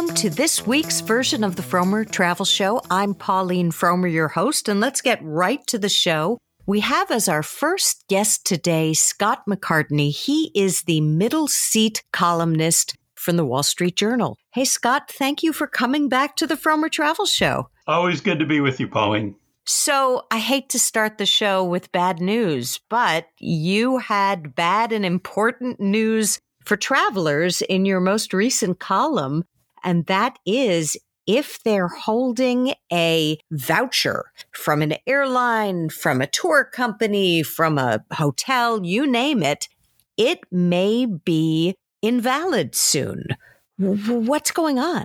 welcome to this week's version of the Frommer Travel Show. I'm Pauline Frommer, your host, and let's get right to the show. We have as our first guest today Scott McCartney. He is the middle seat columnist from the Wall Street Journal. Hey, Scott, thank you for coming back to the Frommer Travel Show. Always good to be with you, Pauline. So, I hate to start the show with bad news, but you had bad and important news for travelers in your most recent column, and that is if they're holding a voucher from an airline, from a tour company, from a hotel, you name it, it may be invalid soon. What's going on?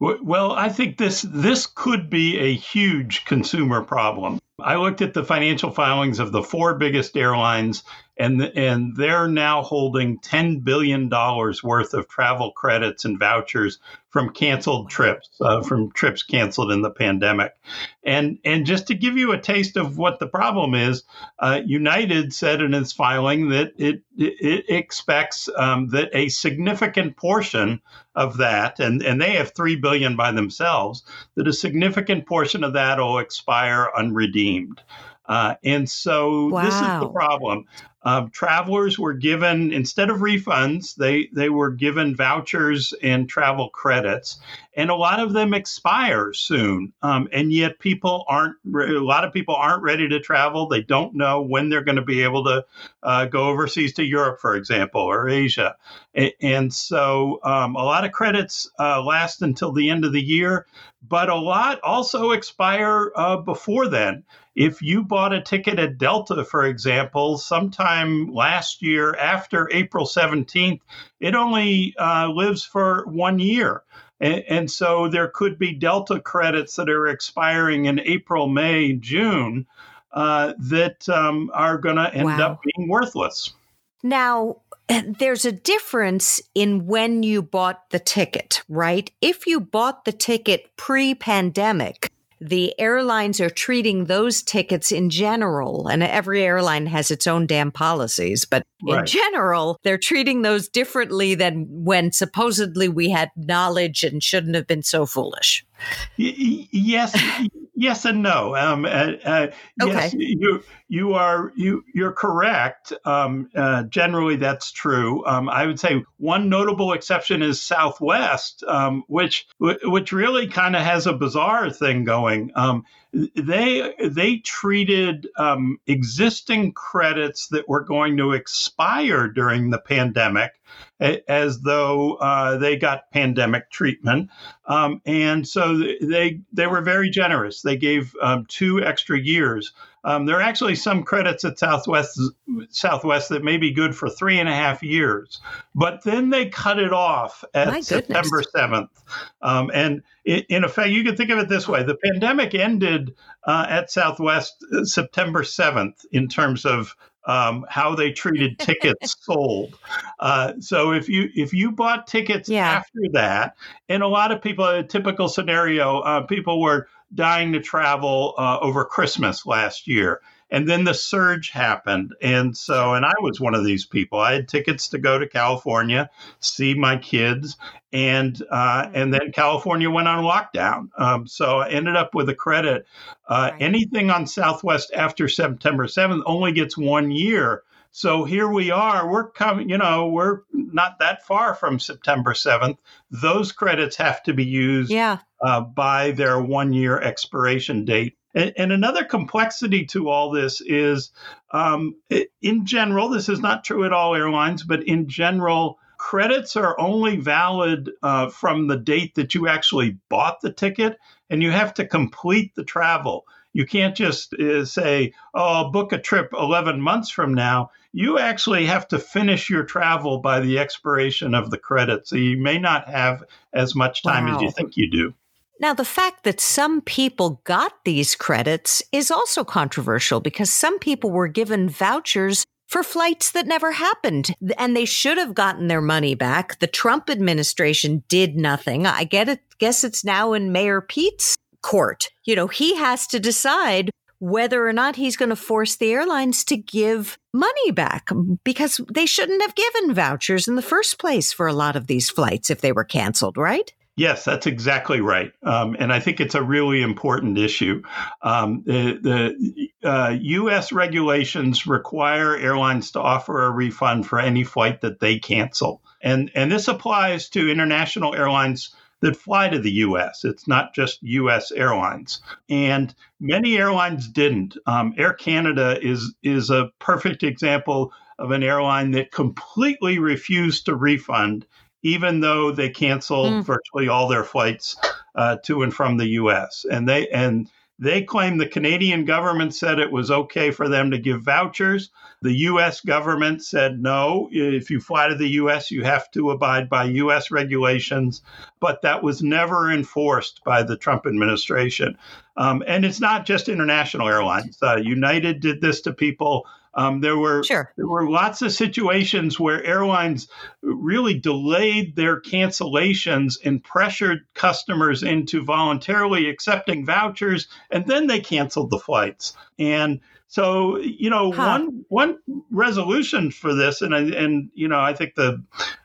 Well, I think this this could be a huge consumer problem. I looked at the financial filings of the four biggest airlines and and they're now holding 10 billion dollars worth of travel credits and vouchers from canceled trips uh, from trips canceled in the pandemic. And and just to give you a taste of what the problem is uh, united said in its filing that it it expects um, that a significant portion of that and and they have 3 billion by themselves that a significant portion of that will expire unredeemed uh, and so wow. this is the problem. Um, travelers were given instead of refunds, they they were given vouchers and travel credits, and a lot of them expire soon. Um, and yet, people aren't. A lot of people aren't ready to travel. They don't know when they're going to be able to uh, go overseas to Europe, for example, or Asia. And, and so, um, a lot of credits uh, last until the end of the year, but a lot also expire uh, before then. If you bought a ticket at Delta, for example, sometime last year after April 17th, it only uh, lives for one year. And, and, so there could be Delta credits that are expiring in April, May, June uh, that um, are going to end wow. up being worthless. Now, there's a difference in when you bought the ticket, right? If you bought the ticket pre pandemic, the airlines are treating those tickets in general, and every airline has its own damn policies, but right. in general, they're treating those differently than when supposedly we had knowledge and shouldn't have been so foolish. Y- yes, yes, and no. Um, uh, uh, okay. Yes, you you are you you're correct. Um, uh, generally, that's true. Um, I would say one notable exception is Southwest, um, which which really kind of has a bizarre thing going. They they treated um, existing credits that were going to expire during the pandemic as though uh, they got pandemic treatment, um, and so they they were very generous. They gave um, two extra years um, there are actually some credits at Southwest Southwest that may be good for three and a half years, but then they cut it off at September seventh. Um, and it, in effect, you can think of it this way: the pandemic ended uh, at Southwest uh, September seventh in terms of um, how they treated tickets sold. Uh, so if you if you bought tickets yeah. after that, and a lot of people, a typical scenario, uh, people were dying to travel uh, over Christmas last year. And then the surge happened. And so, and I was one of these people. I had tickets to go to California, see my kids, and uh, mm-hmm. and then California went on lockdown. Um, so I ended up with a credit. Uh, right. Anything on Southwest after September 7th only gets one year. So here we are. We're coming, you know, we're not that far from September 7th. Those credits have to be used yeah. uh, by their one year expiration date. And, and, another complexity to all this is um, in general, this is not true at all airlines, but in general, credits are only valid uh, from the date that you actually bought the ticket and you have to complete the travel. You can't just uh, say, oh, I'll book a trip 11 months from now. You actually have to finish your travel by the expiration of the credit. So you may not have as much time wow. as you think you do. Now, the fact that some people got these credits is also controversial because some people were given vouchers for flights that never happened and they should have gotten their money back. The Trump administration did nothing. I get it. Guess it's now in Mayor Pete's court. You know, he has to decide whether or not he's going to force the airlines to give money back because they shouldn't have given vouchers in the first place for a lot of these flights if they were canceled, right? Yes, that's exactly right. Um, and I think it's a really important issue. Um, the, the uh, U.S. regulations require airlines to offer a refund for any flight that they cancel. And, and this applies to international airlines that fly to the U.S. It's not just U.S. airlines, and many airlines didn't. Um, Air Canada is is a perfect example of an airline that completely refused to refund even though they canceled mm. virtually all their flights uh, to and from the U.S. and they and they claim the Canadian government said it was okay for them to give vouchers. The U.S. government said no. If you fly to the U.S., you have to abide by U.S. regulations. But that was never enforced by the Trump administration. Um, and it's not just international airlines. Uh, United did this to people um, there were sure. there were lots of situations where airlines really delayed their cancellations and pressured customers into voluntarily accepting vouchers, and then they canceled the flights. And so, you know, huh. one one resolution for this, and and you know, I think the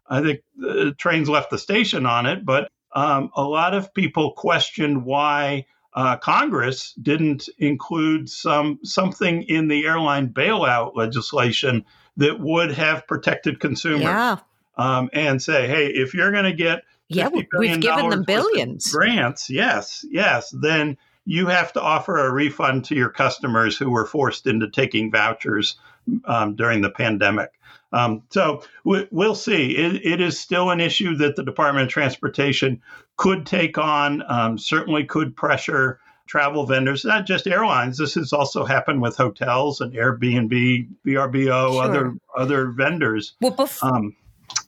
I think the trains left the station on it, but um, a lot of people questioned why uh, Congress didn't include some something in the airline bailout legislation that would have protected consumers. Yeah. Um, and say, hey, if you're going to get yeah, we've given them billions grants, yes, yes, then you have to offer a refund to your customers who were forced into taking vouchers um, during the pandemic. Um, so we, will see. It, it is still an issue that the Department of Transportation could take on, um, certainly could pressure travel vendors, not just airlines. This has also happened with hotels and Airbnb, VRBO, sure. other other vendors. Well, bef- um,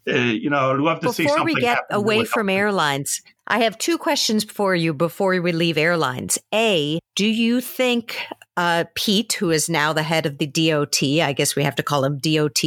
uh, you know, I'd love to before see something. Before we get away from airlines, I have two questions for you before we leave airlines. A, do you think uh, Pete, who is now the head of the DOT, I guess we have to call him DOT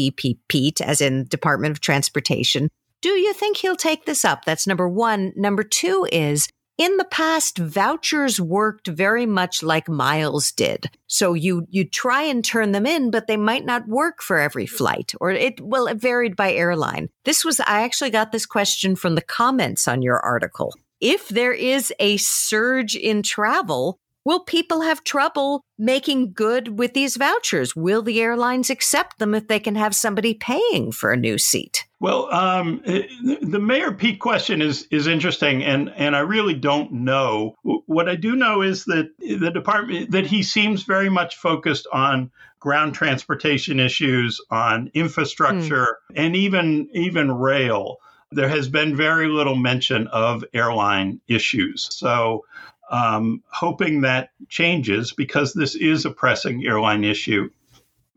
Pete, as in Department of Transportation, do you think he'll take this up? That's number one. Number two is in the past, vouchers worked very much like miles did. So you, you try and turn them in, but they might not work for every flight or it, well, it varied by airline. This was, I actually got this question from the comments on your article. If there is a surge in travel, Will people have trouble making good with these vouchers? Will the airlines accept them if they can have somebody paying for a new seat? Well, um, the Mayor Pete question is is interesting, and and I really don't know. What I do know is that the department that he seems very much focused on ground transportation issues, on infrastructure, mm. and even even rail. There has been very little mention of airline issues. So um, hoping that changes because this is a pressing airline issue.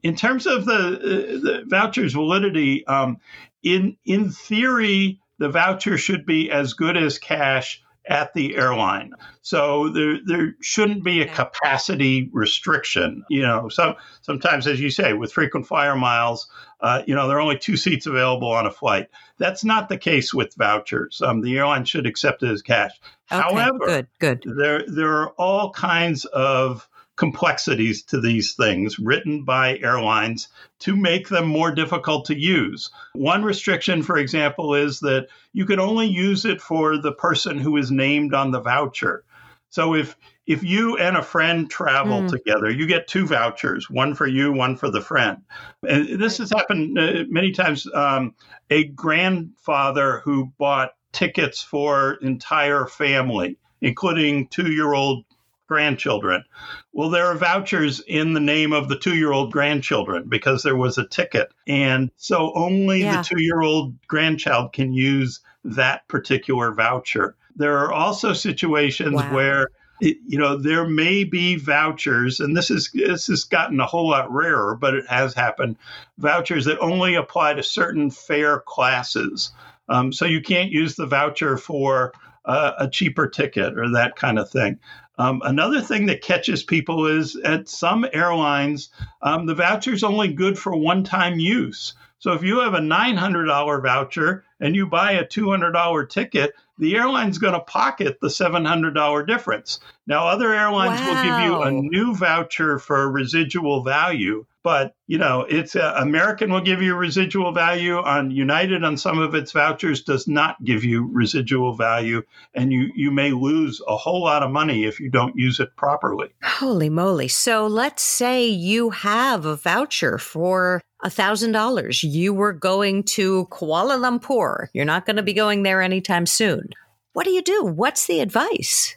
In terms of the, uh, the voucher's validity, um, in in theory, the voucher should be as good as cash at the airline. So there there shouldn't be a capacity restriction. You know, some sometimes, as you say, with frequent flyer miles, uh, you know, there are only two seats available on a flight. That's not the case with vouchers. Um, the airline should accept it as cash. Okay, However, good, good. There there are all kinds of complexities to these things written by airlines to make them more difficult to use. One restriction, for example, is that you can only use it for the person who is named on the voucher. So if if you and a friend travel mm. together, you get two vouchers, one for you, one for the friend. And this has happened uh, many times. Um, a grandfather who bought tickets for entire family, including two year old grandchildren. Well, there are vouchers in the name of the two year old grandchildren because there was a ticket. And so only yeah. the two year old grandchild can use that particular voucher. There are also situations wow. where you know there may be vouchers and this is this has gotten a whole lot rarer but it has happened vouchers that only apply to certain fare classes um, so you can't use the voucher for uh, a cheaper ticket or that kind of thing um, another thing that catches people is at some airlines, um, the voucher is only good for one time use. So if you have a $900 voucher and you buy a $200 ticket, the airline's going to pocket the $700 difference. Now, other airlines wow. will give you a new voucher for residual value, but you know, it's uh, American will give you residual value on United on some of its vouchers does not give you residual value, and you you may lose a whole lot of money if you don't use it properly. Holy moly! So let's say you have a voucher for $1,000. You were going to Kuala Lumpur. You're not going to be going there anytime soon. What do you do? What's the advice?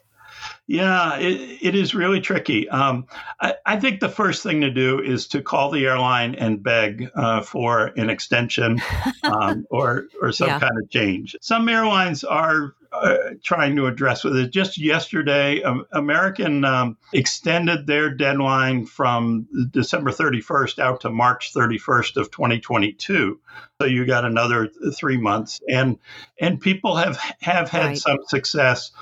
Yeah, it, it is really tricky. Um, I, I, think the first thing to do is to call the airline and beg uh, for an extension um, or or some yeah. kind of change. Some airlines are uh, trying to address with it. Just yesterday, um, American um, extended their deadline from December 31st out to March 31st of 2022. So you got another three months, and and people have have had right. some success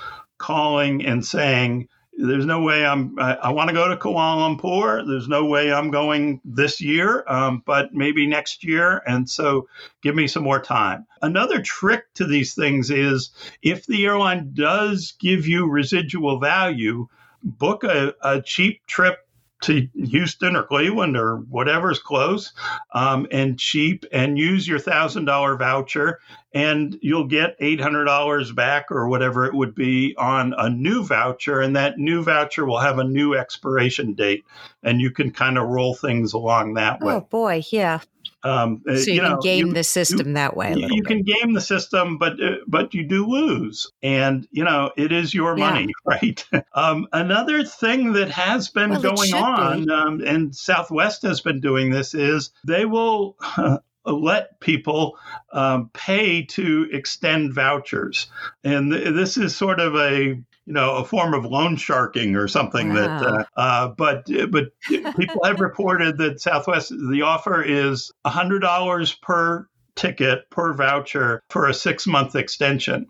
calling and saying, there's no way I'm, I, I want to go to Kuala Lumpur. There's no way I'm going this year, um, but maybe next year. And so give me some more time. Another trick to these things is if the airline does give you residual value, book a, a cheap trip to Houston or Cleveland or whatever's close um, and cheap and use your thousand dollar voucher and you'll get $800 back or whatever it would be on a new voucher and that new voucher will have a new expiration date and you can kind of roll things along that way. Oh boy, yeah. Um, uh, so you, you know, can game you, the system you, that way. you bit. can game the system, but uh, but you do lose, and you know it is your yeah. money, right? um, another thing that has been well, going on, um, and Southwest has been doing this, is they will. let people um, pay to extend vouchers. And th- this is sort of a you know a form of loan sharking or something wow. that uh, uh, but but people have reported that southwest the offer is $100 per ticket per voucher for a six month extension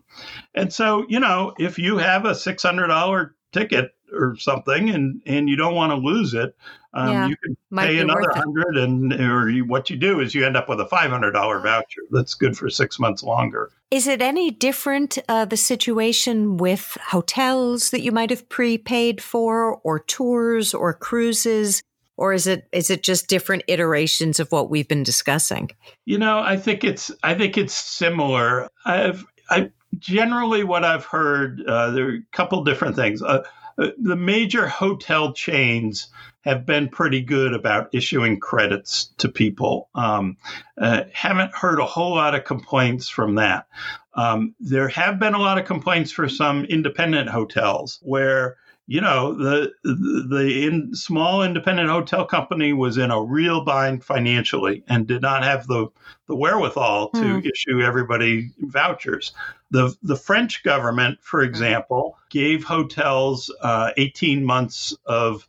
and so you know if you have a $600 ticket or something and and you don't want to lose it um, yeah, you can pay another hundred and or you, what you do is you end up with a $500 voucher that's good for six months longer. Is it any different uh, the situation with hotels that you might have prepaid for or tours or cruises? Or is it is it just different iterations of what we've been discussing? You know i think it's i think it's similar. I've i generally what i've heard uh, there are a couple different things. Uh, the major hotel chains have been pretty good about issuing credits to people. Um, uh, haven't heard a whole lot of complaints from that. Um, there have been a lot of complaints for some independent hotels where you know the the, in, small independent hotel company was in a real bind financially and did not have the the wherewithal to mm. issue everybody vouchers. The the French government, for example, gave hotels uh, 18 months of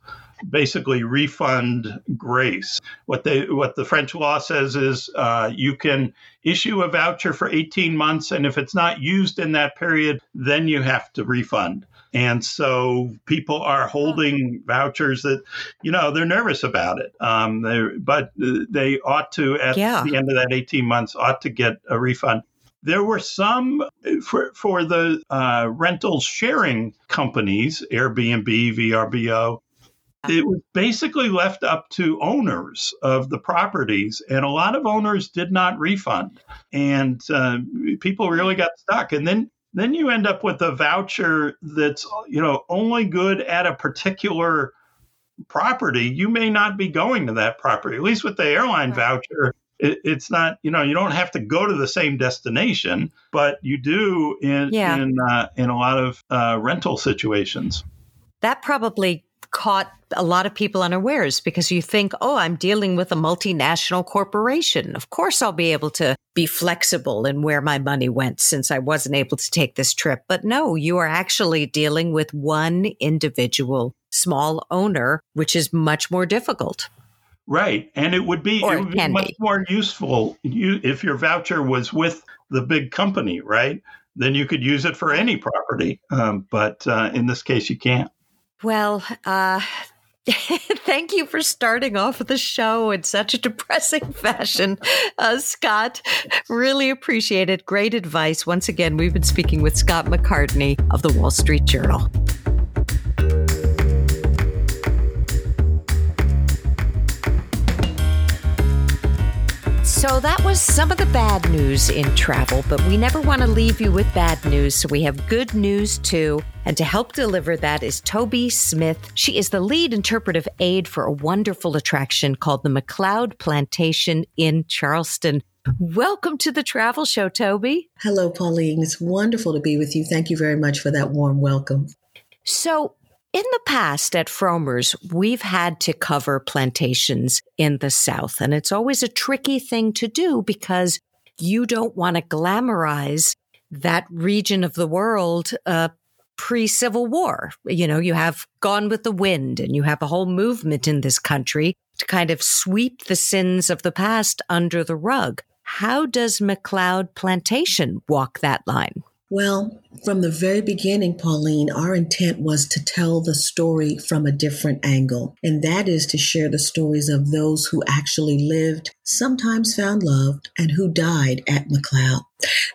basically refund grace. What they what the French law says is uh, you can issue a voucher for 18 months, and if it's not used in that period, then you have to refund. And so people are holding vouchers that, you know, they're nervous about it. Um, but they ought to, at yeah. the end of that 18 months, ought to get a refund. There were some for, for the uh, rental sharing companies, Airbnb, VRBO, it was basically left up to owners of the properties, and a lot of owners did not refund, and uh, people really got stuck. And then then you end up with a voucher that's you know only good at a particular property. You may not be going to that property. At least with the airline voucher, it, it's not you know you don't have to go to the same destination, but you do in yeah. in uh, in a lot of uh, rental situations. That probably caught a lot of people unawares because you think, oh, I'm dealing with a multinational corporation. Of course, I'll be able to be flexible in where my money went since I wasn't able to take this trip. But no, you are actually dealing with one individual small owner, which is much more difficult. Right. And it would be, it would be much be. more useful if your voucher was with the big company, right? Then you could use it for any property. Um, but uh, in this case, you can't. Well, uh, Thank you for starting off the show in such a depressing fashion, uh, Scott. Really appreciate it. Great advice. Once again, we've been speaking with Scott McCartney of the Wall Street Journal. So that was some of the bad news in travel, but we never want to leave you with bad news, so we have good news too. And to help deliver that is Toby Smith. She is the lead interpretive aide for a wonderful attraction called the McLeod Plantation in Charleston. Welcome to the travel show, Toby. Hello, Pauline. It's wonderful to be with you. Thank you very much for that warm welcome. So, in the past at Frommer's, we've had to cover plantations in the South, and it's always a tricky thing to do because you don't want to glamorize that region of the world uh, pre Civil War. You know, you have Gone with the Wind, and you have a whole movement in this country to kind of sweep the sins of the past under the rug. How does McLeod Plantation walk that line? Well, from the very beginning, Pauline, our intent was to tell the story from a different angle, and that is to share the stories of those who actually lived, sometimes found love, and who died at McLeod.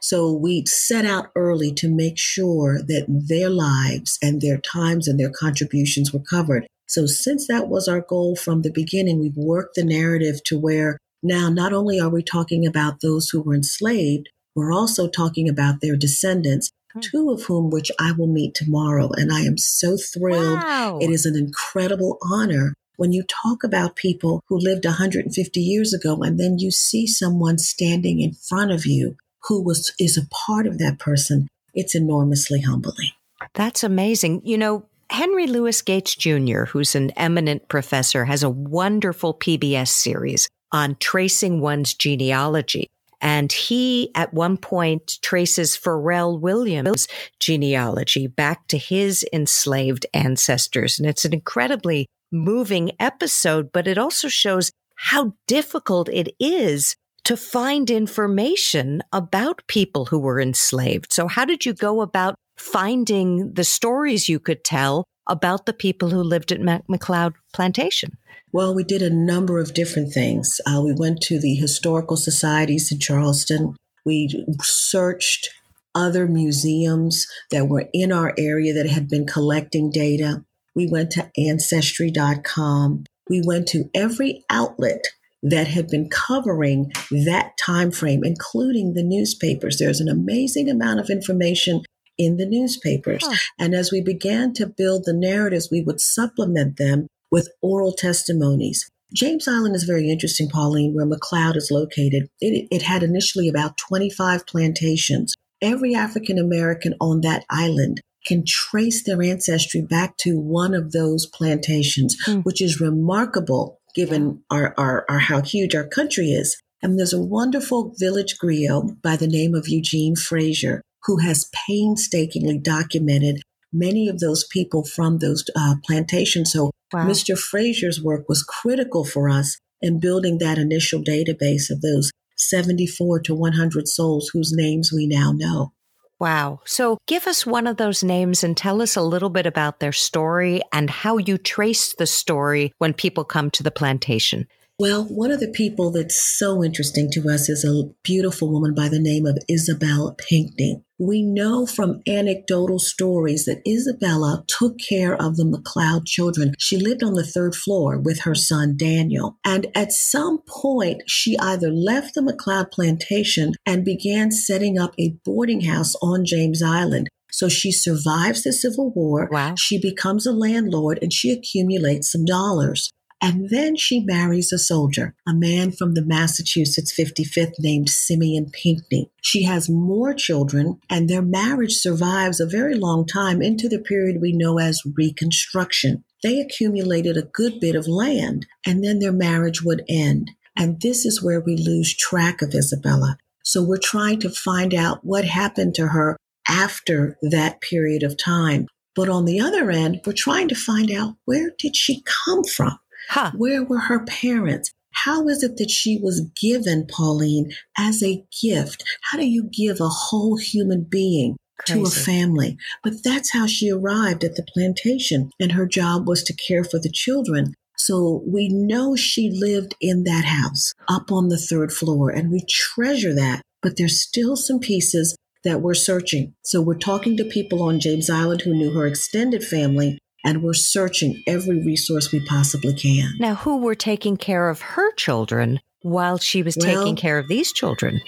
So we set out early to make sure that their lives and their times and their contributions were covered. So since that was our goal from the beginning, we've worked the narrative to where now not only are we talking about those who were enslaved, we're also talking about their descendants, hmm. two of whom which I will meet tomorrow. And I am so thrilled. Wow. It is an incredible honor when you talk about people who lived 150 years ago and then you see someone standing in front of you who was is a part of that person. It's enormously humbling. That's amazing. You know, Henry Louis Gates Jr., who's an eminent professor, has a wonderful PBS series on tracing one's genealogy. And he, at one point, traces Pharrell Williams' genealogy back to his enslaved ancestors. And it's an incredibly moving episode, but it also shows how difficult it is to find information about people who were enslaved. So, how did you go about finding the stories you could tell about the people who lived at McLeod Plantation? Well, we did a number of different things. Uh, we went to the historical societies in Charleston. We searched other museums that were in our area that had been collecting data. We went to ancestry.com. We went to every outlet that had been covering that time frame, including the newspapers. There's an amazing amount of information in the newspapers. Huh. And as we began to build the narratives, we would supplement them with oral testimonies. James Island is very interesting, Pauline, where McLeod is located. It, it had initially about 25 plantations. Every African American on that island can trace their ancestry back to one of those plantations, mm. which is remarkable given our, our, our, how huge our country is. And there's a wonderful village griot by the name of Eugene Frazier who has painstakingly documented many of those people from those uh, plantations. So wow. Mr. Frazier's work was critical for us in building that initial database of those 74 to 100 souls whose names we now know. Wow. So give us one of those names and tell us a little bit about their story and how you trace the story when people come to the plantation. Well, one of the people that's so interesting to us is a beautiful woman by the name of Isabel Pinckney. We know from anecdotal stories that Isabella took care of the McLeod children. She lived on the third floor with her son Daniel. And at some point, she either left the McLeod plantation and began setting up a boarding house on James Island. So she survives the Civil War. Wow. She becomes a landlord and she accumulates some dollars. And then she marries a soldier, a man from the Massachusetts 55th named Simeon Pinckney. She has more children, and their marriage survives a very long time into the period we know as Reconstruction. They accumulated a good bit of land, and then their marriage would end. And this is where we lose track of Isabella. So we're trying to find out what happened to her after that period of time. But on the other end, we're trying to find out where did she come from? Huh. Where were her parents? How is it that she was given, Pauline, as a gift? How do you give a whole human being Crazy. to a family? But that's how she arrived at the plantation, and her job was to care for the children. So we know she lived in that house up on the third floor, and we treasure that. But there's still some pieces that we're searching. So we're talking to people on James Island who knew her extended family and we're searching every resource we possibly can. Now, who were taking care of her children while she was well, taking care of these children?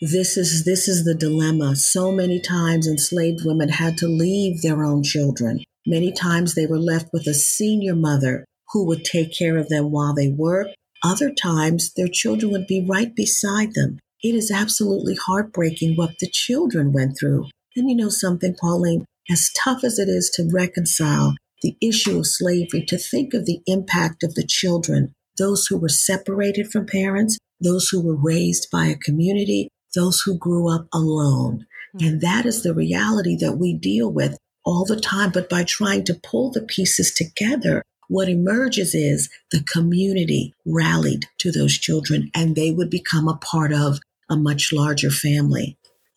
This is this is the dilemma. So many times enslaved women had to leave their own children. Many times they were left with a senior mother who would take care of them while they worked. Other times their children would be right beside them. It is absolutely heartbreaking what the children went through. And you know something, Pauline, as tough as it is to reconcile the issue of slavery, to think of the impact of the children, those who were separated from parents, those who were raised by a community, those who grew up alone. Mm-hmm. And that is the reality that we deal with all the time. But by trying to pull the pieces together, what emerges is the community rallied to those children and they would become a part of a much larger family.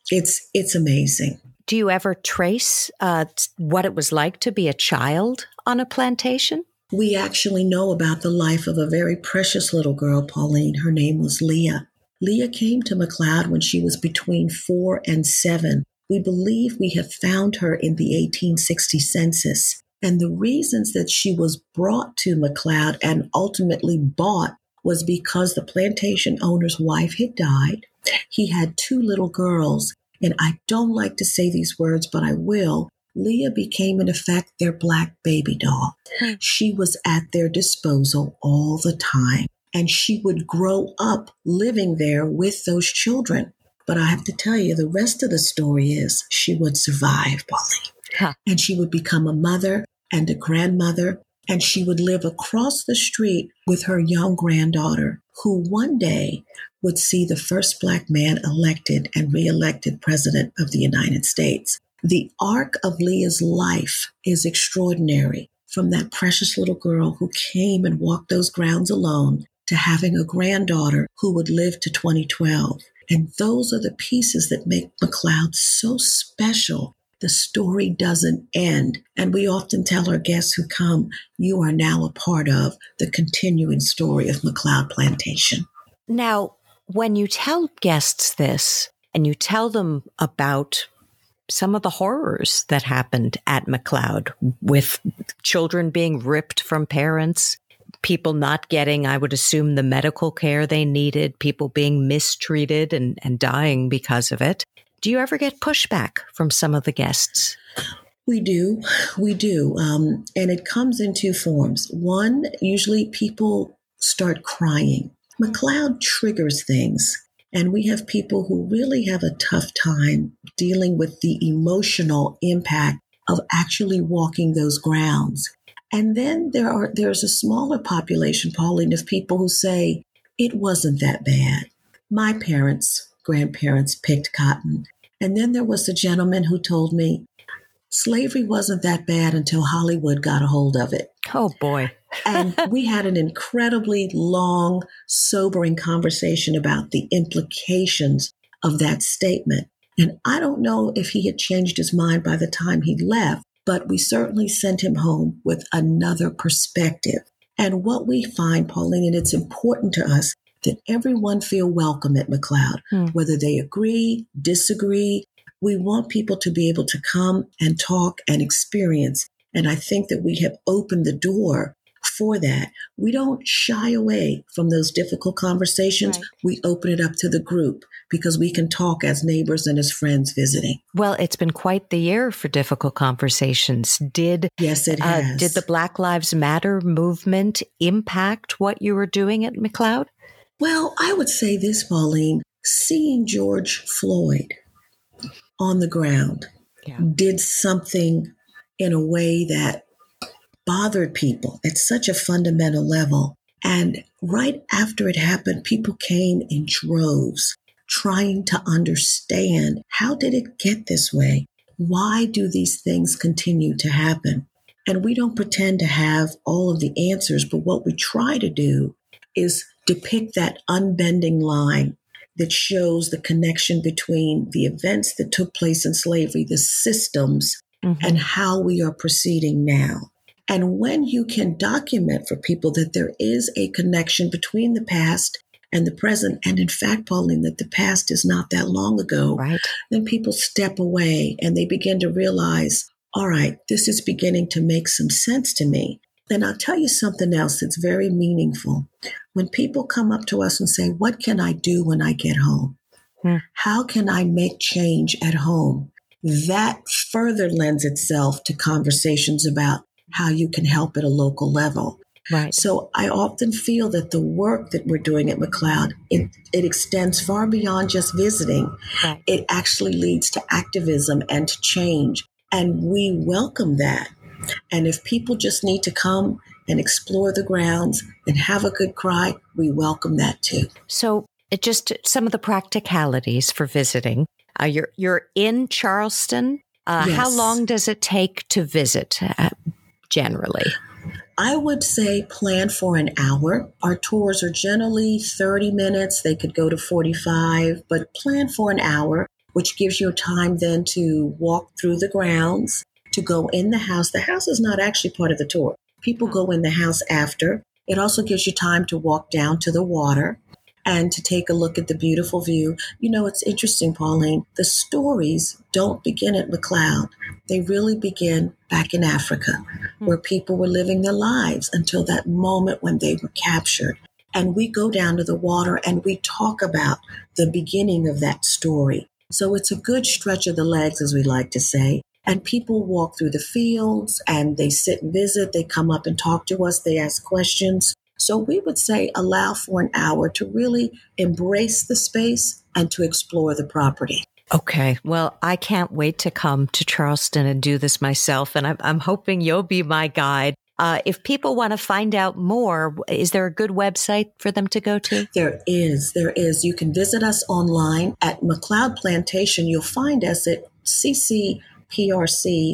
It's, it's amazing. Do you ever trace uh, what it was like to be a child on a plantation? We actually know about the life of a very precious little girl, Pauline. Her name was Leah. Leah came to McLeod when she was between four and seven. We believe we have found her in the 1860 census. And the reasons that she was brought to McLeod and ultimately bought was because the plantation owner's wife had died. He had two little girls, and I don't like to say these words, but I will. Leah became, in effect, their black baby doll. Hmm. She was at their disposal all the time, and she would grow up living there with those children. But I have to tell you, the rest of the story is she would survive, Polly. Huh. And she would become a mother and a grandmother, and she would live across the street with her young granddaughter, who one day would see the first Black man elected and reelected president of the United States. The arc of Leah's life is extraordinary from that precious little girl who came and walked those grounds alone to having a granddaughter who would live to 2012. And those are the pieces that make McLeod so special. The story doesn't end. And we often tell our guests who come, you are now a part of the continuing story of McLeod Plantation. Now, when you tell guests this and you tell them about some of the horrors that happened at McLeod with children being ripped from parents, people not getting, I would assume, the medical care they needed, people being mistreated and, and dying because of it. Do you ever get pushback from some of the guests? We do. We do. Um, and it comes in two forms. One, usually people start crying. McLeod triggers things. And we have people who really have a tough time dealing with the emotional impact of actually walking those grounds. And then there are there's a smaller population, Pauline, of people who say it wasn't that bad. My parents, grandparents picked cotton. And then there was the gentleman who told me slavery wasn't that bad until Hollywood got a hold of it. Oh boy. And we had an incredibly long, sobering conversation about the implications of that statement. And I don't know if he had changed his mind by the time he left, but we certainly sent him home with another perspective. And what we find, Pauline, and it's important to us that everyone feel welcome at McLeod, hmm. whether they agree, disagree. We want people to be able to come and talk and experience. And I think that we have opened the door for that. We don't shy away from those difficult conversations. Right. We open it up to the group because we can talk as neighbors and as friends visiting. Well, it's been quite the year for difficult conversations. Did yes, it has. Uh, did the Black Lives Matter movement impact what you were doing at McLeod? Well, I would say this, Pauline. Seeing George Floyd on the ground yeah. did something in a way that bothered people at such a fundamental level. And right after it happened, people came in droves trying to understand how did it get this way? Why do these things continue to happen? And we don't pretend to have all of the answers, but what we try to do is depict that unbending line that shows the connection between the events that took place in slavery, the systems, mm-hmm. and how we are proceeding now. And when you can document for people that there is a connection between the past and the present, and in fact, Pauline, that the past is not that long ago, right. then people step away and they begin to realize, all right, this is beginning to make some sense to me. And I'll tell you something else that's very meaningful. When people come up to us and say, What can I do when I get home? Hmm. How can I make change at home? That further lends itself to conversations about how you can help at a local level. Right. So I often feel that the work that we're doing at McLeod, it, it extends far beyond just visiting. Right. It actually leads to activism and to change. And we welcome that. And if people just need to come and explore the grounds and have a good cry, we welcome that too. So it just some of the practicalities for visiting. Uh, you're you're in Charleston. Uh, yes. How long does it take to visit uh, generally? I would say plan for an hour. Our tours are generally 30 minutes. They could go to 45, but plan for an hour, which gives you time then to walk through the grounds, to go in the house. The house is not actually part of the tour. People go in the house after. It also gives you time to walk down to the water and to take a look at the beautiful view. You know, it's interesting, Pauline. The stories don't begin at McLeod. They really begin back in Africa, hmm. where people were living their lives until that moment when they were captured. And we go down to the water and we talk about the beginning of that story. So it's a good stretch of the legs, as we like to say. And people walk through the fields and they sit and visit. They come up and talk to us. They ask questions. So we would say allow for an hour to really embrace the space and to explore the property. Okay. Well, I can't wait to come to Charleston and do this myself. And I'm, I'm hoping you'll be my guide. Uh, if people want to find out more, is there a good website for them to go to? There is. There is. You can visit us online at McLeod Plantation. You'll find us at CCPRC.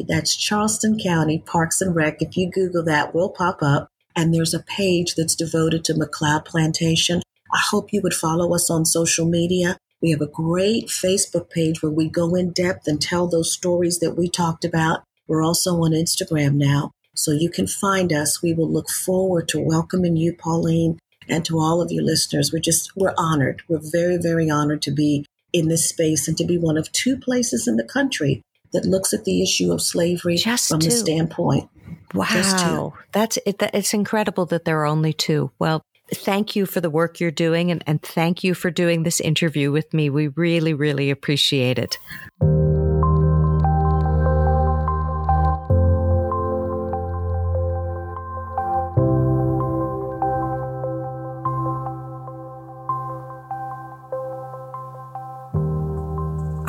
That's Charleston County Parks and Rec. If you Google that, we'll pop up and there's a page that's devoted to McLeod Plantation. I hope you would follow us on social media. We have a great Facebook page where we go in depth and tell those stories that we talked about. We're also on Instagram now, so you can find us. We will look forward to welcoming you, Pauline, and to all of you listeners. We're just, we're honored. We're very, very honored to be in this space and to be one of two places in the country that looks at the issue of slavery just from two. the standpoint Wow. That's it, that, it's incredible that there are only two. Well, thank you for the work you're doing and, and thank you for doing this interview with me. We really, really appreciate it.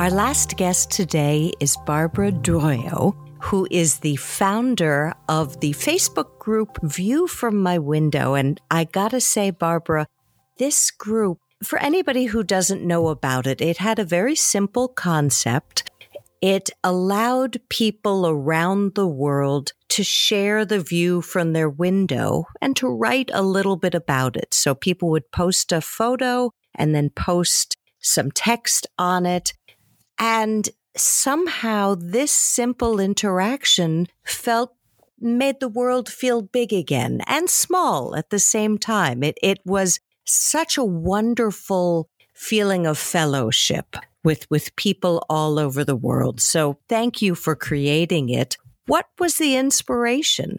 Our last guest today is Barbara Duriau who is the founder of the Facebook group View from My Window. And I gotta say, Barbara, this group, for anybody who doesn't know about it, it had a very simple concept. It allowed people around the world to share the view from their window and to write a little bit about it. So people would post a photo and then post some text on it. And somehow this simple interaction felt made the world feel big again and small at the same time. It, it was such a wonderful feeling of fellowship with, with people all over the world. So thank you for creating it. What was the inspiration?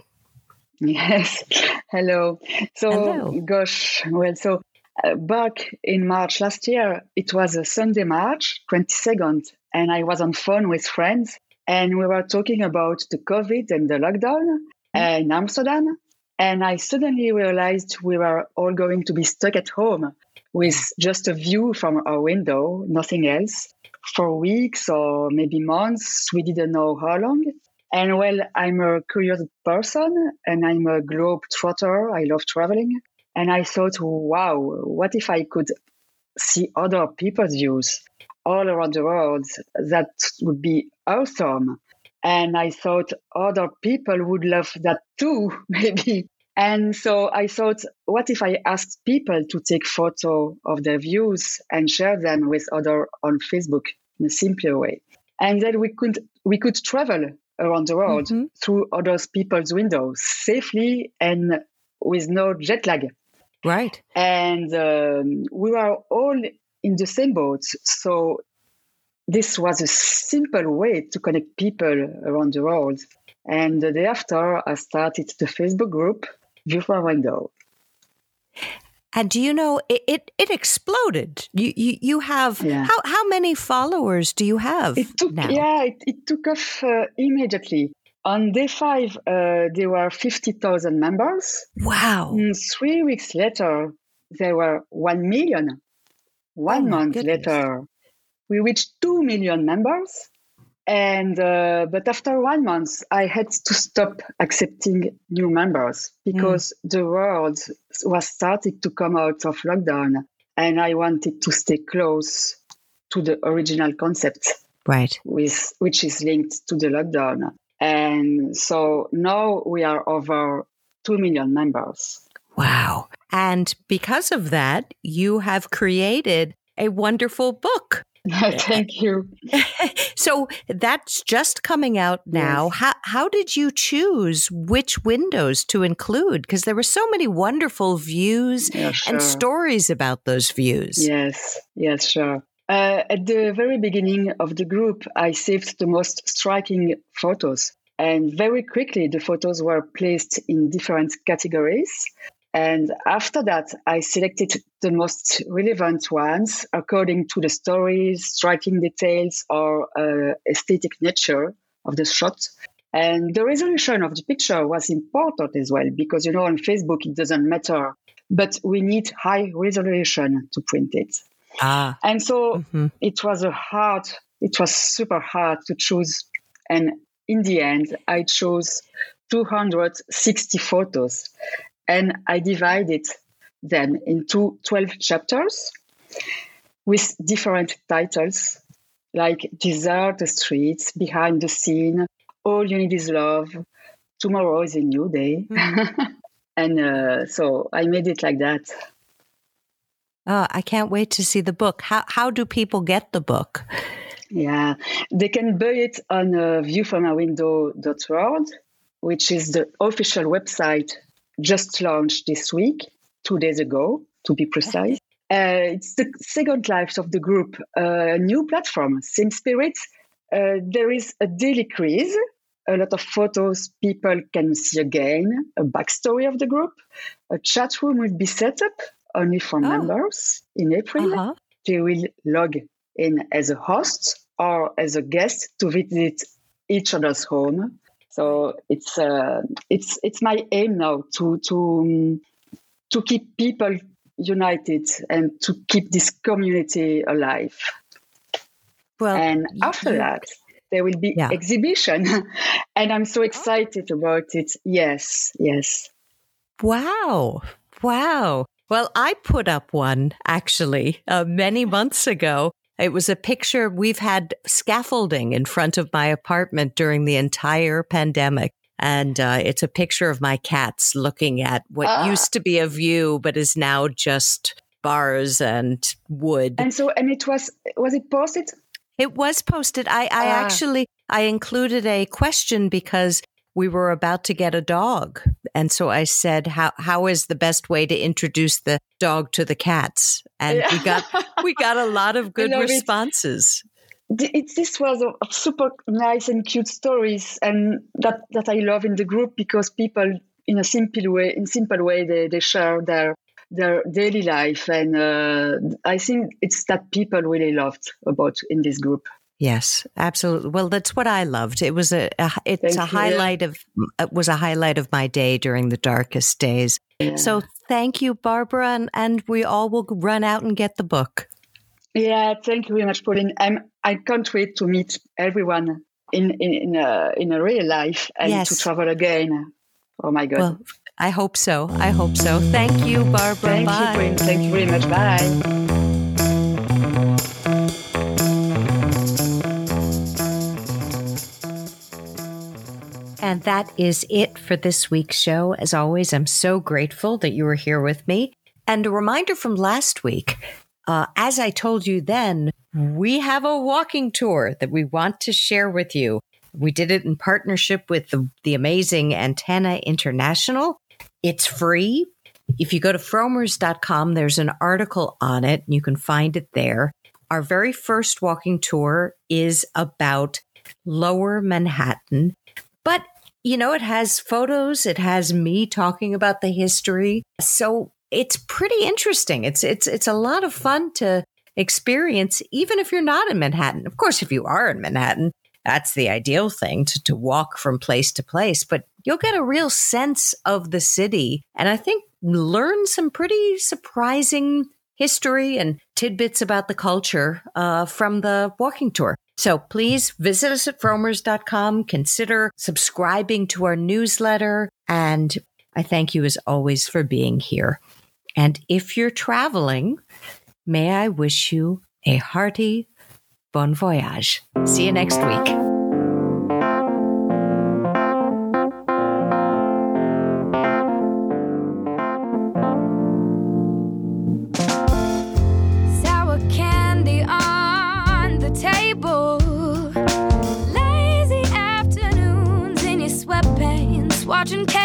Yes. Hello. So, Hello. gosh, well, so uh, back in March last year, it was a Sunday, March 22nd, and I was on phone with friends and we were talking about the COVID and the lockdown mm-hmm. in Amsterdam. And I suddenly realized we were all going to be stuck at home with just a view from our window, nothing else, for weeks or maybe months. We didn't know how long. And well, I'm a curious person and I'm a globe trotter. I love traveling. And I thought, wow, what if I could see other people's views? all around the world. That would be awesome. And I thought other people would love that too, maybe. And so I thought, what if I asked people to take photo of their views and share them with other on Facebook in a simpler way? And then we could we could travel around the world mm-hmm. through other people's windows safely and with no jet lag. Right. And um, we were all in the same boat. So this was a simple way to connect people around the world. And the day after, I started the Facebook group, View from Window. And do you know it? It, it exploded. You you, you have yeah. how how many followers do you have? It took now? yeah, it, it took off uh, immediately. On day five, uh, there were fifty thousand members. Wow! And three weeks later, there were one million. One oh month goodness. later, we reached two million members. And uh, but after one month, I had to stop accepting new members because mm. the world was starting to come out of lockdown, and I wanted to stay close to the original concept, right? With which is linked to the lockdown, and so now we are over two million members. Wow! And because of that, you have created a wonderful book Thank you. so that's just coming out now. Yes. How how did you choose which windows to include? Because there were so many wonderful views yeah, sure. and stories about those views. Yes, yes, sure. Uh, at the very beginning of the group, I saved the most striking photos. And very quickly, the photos were placed in different categories. And after that, I selected the most relevant ones according to the stories, striking details, or uh, aesthetic nature of the shot. And the resolution of the picture was important as well, because, you know, on Facebook, it doesn't matter, but we need high resolution to print it. Ah. And so mm-hmm. it was a hard, it was super hard to choose. And in the end, I chose 260 photos and I divided them into 12 chapters with different titles like Desert Streets, Behind the Scene, All You Need Is Love, Tomorrow is a New Day. Mm-hmm. and uh, so I made it like that. Oh, I can't wait to see the book. How, how do people get the book? Yeah, they can buy it on uh, viewfromawindow.org, which is the official website just launched this week, two days ago, to be precise. Uh, it's the second life of the group, a new platform, Sim Spirit. Uh, there is a daily quiz, a lot of photos people can see again, a backstory of the group. A chat room will be set up only for oh. members in April. Uh-huh. They will log in as a host or as a guest to visit each other's home so it's uh, it's it's my aim now to to um, to keep people united and to keep this community alive. Well, and after that, there will be yeah. exhibition, and I'm so excited about it. Yes, yes. Wow, wow. Well, I put up one actually uh, many months ago it was a picture. We've had scaffolding in front of my apartment during the entire pandemic. And uh, it's a picture of my cats looking at what uh, used to be a view, but is now just bars and wood. And so, and it was, was it posted? It was posted. I, I uh. actually, I included a question because we were about to get a dog. And so I said, how, how is the best way to introduce the dog to the cats? And yeah. we got, we got a lot of good responses. It, it, this was a, super nice and cute stories. And that, that I love in the group because people in a simple way, in simple way, they, they share their, their daily life. And uh, I think it's that people really loved about in this group. Yes, absolutely. Well, that's what I loved. It was a, a it's Thank a you. highlight of it was a highlight of my day during the darkest days. Yeah. So thank you, Barbara, and, and we all will run out and get the book. Yeah, thank you very much, Pauline. I'm I can't wait to meet everyone in in in a, in a real life and yes. to travel again. Oh my God. Well, I hope so. I hope so. Thank you, Barbara. Thank Bye. you. Thank you very much. Bye. And that is it for this week's show. As always, I'm so grateful that you were here with me. And a reminder from last week uh, as I told you then, we have a walking tour that we want to share with you. We did it in partnership with the, the amazing Antenna International. It's free. If you go to frommers.com, there's an article on it. You can find it there. Our very first walking tour is about lower Manhattan, but you know, it has photos, it has me talking about the history. So it's pretty interesting. It's it's it's a lot of fun to experience, even if you're not in Manhattan. Of course, if you are in Manhattan, that's the ideal thing to, to walk from place to place, but you'll get a real sense of the city. And I think learn some pretty surprising history and tidbits about the culture uh, from the walking tour. So please visit us at frommers.com. Consider subscribing to our newsletter. And I thank you as always for being here. And if you're traveling, may I wish you a hearty bon voyage. See you next week. watching. K.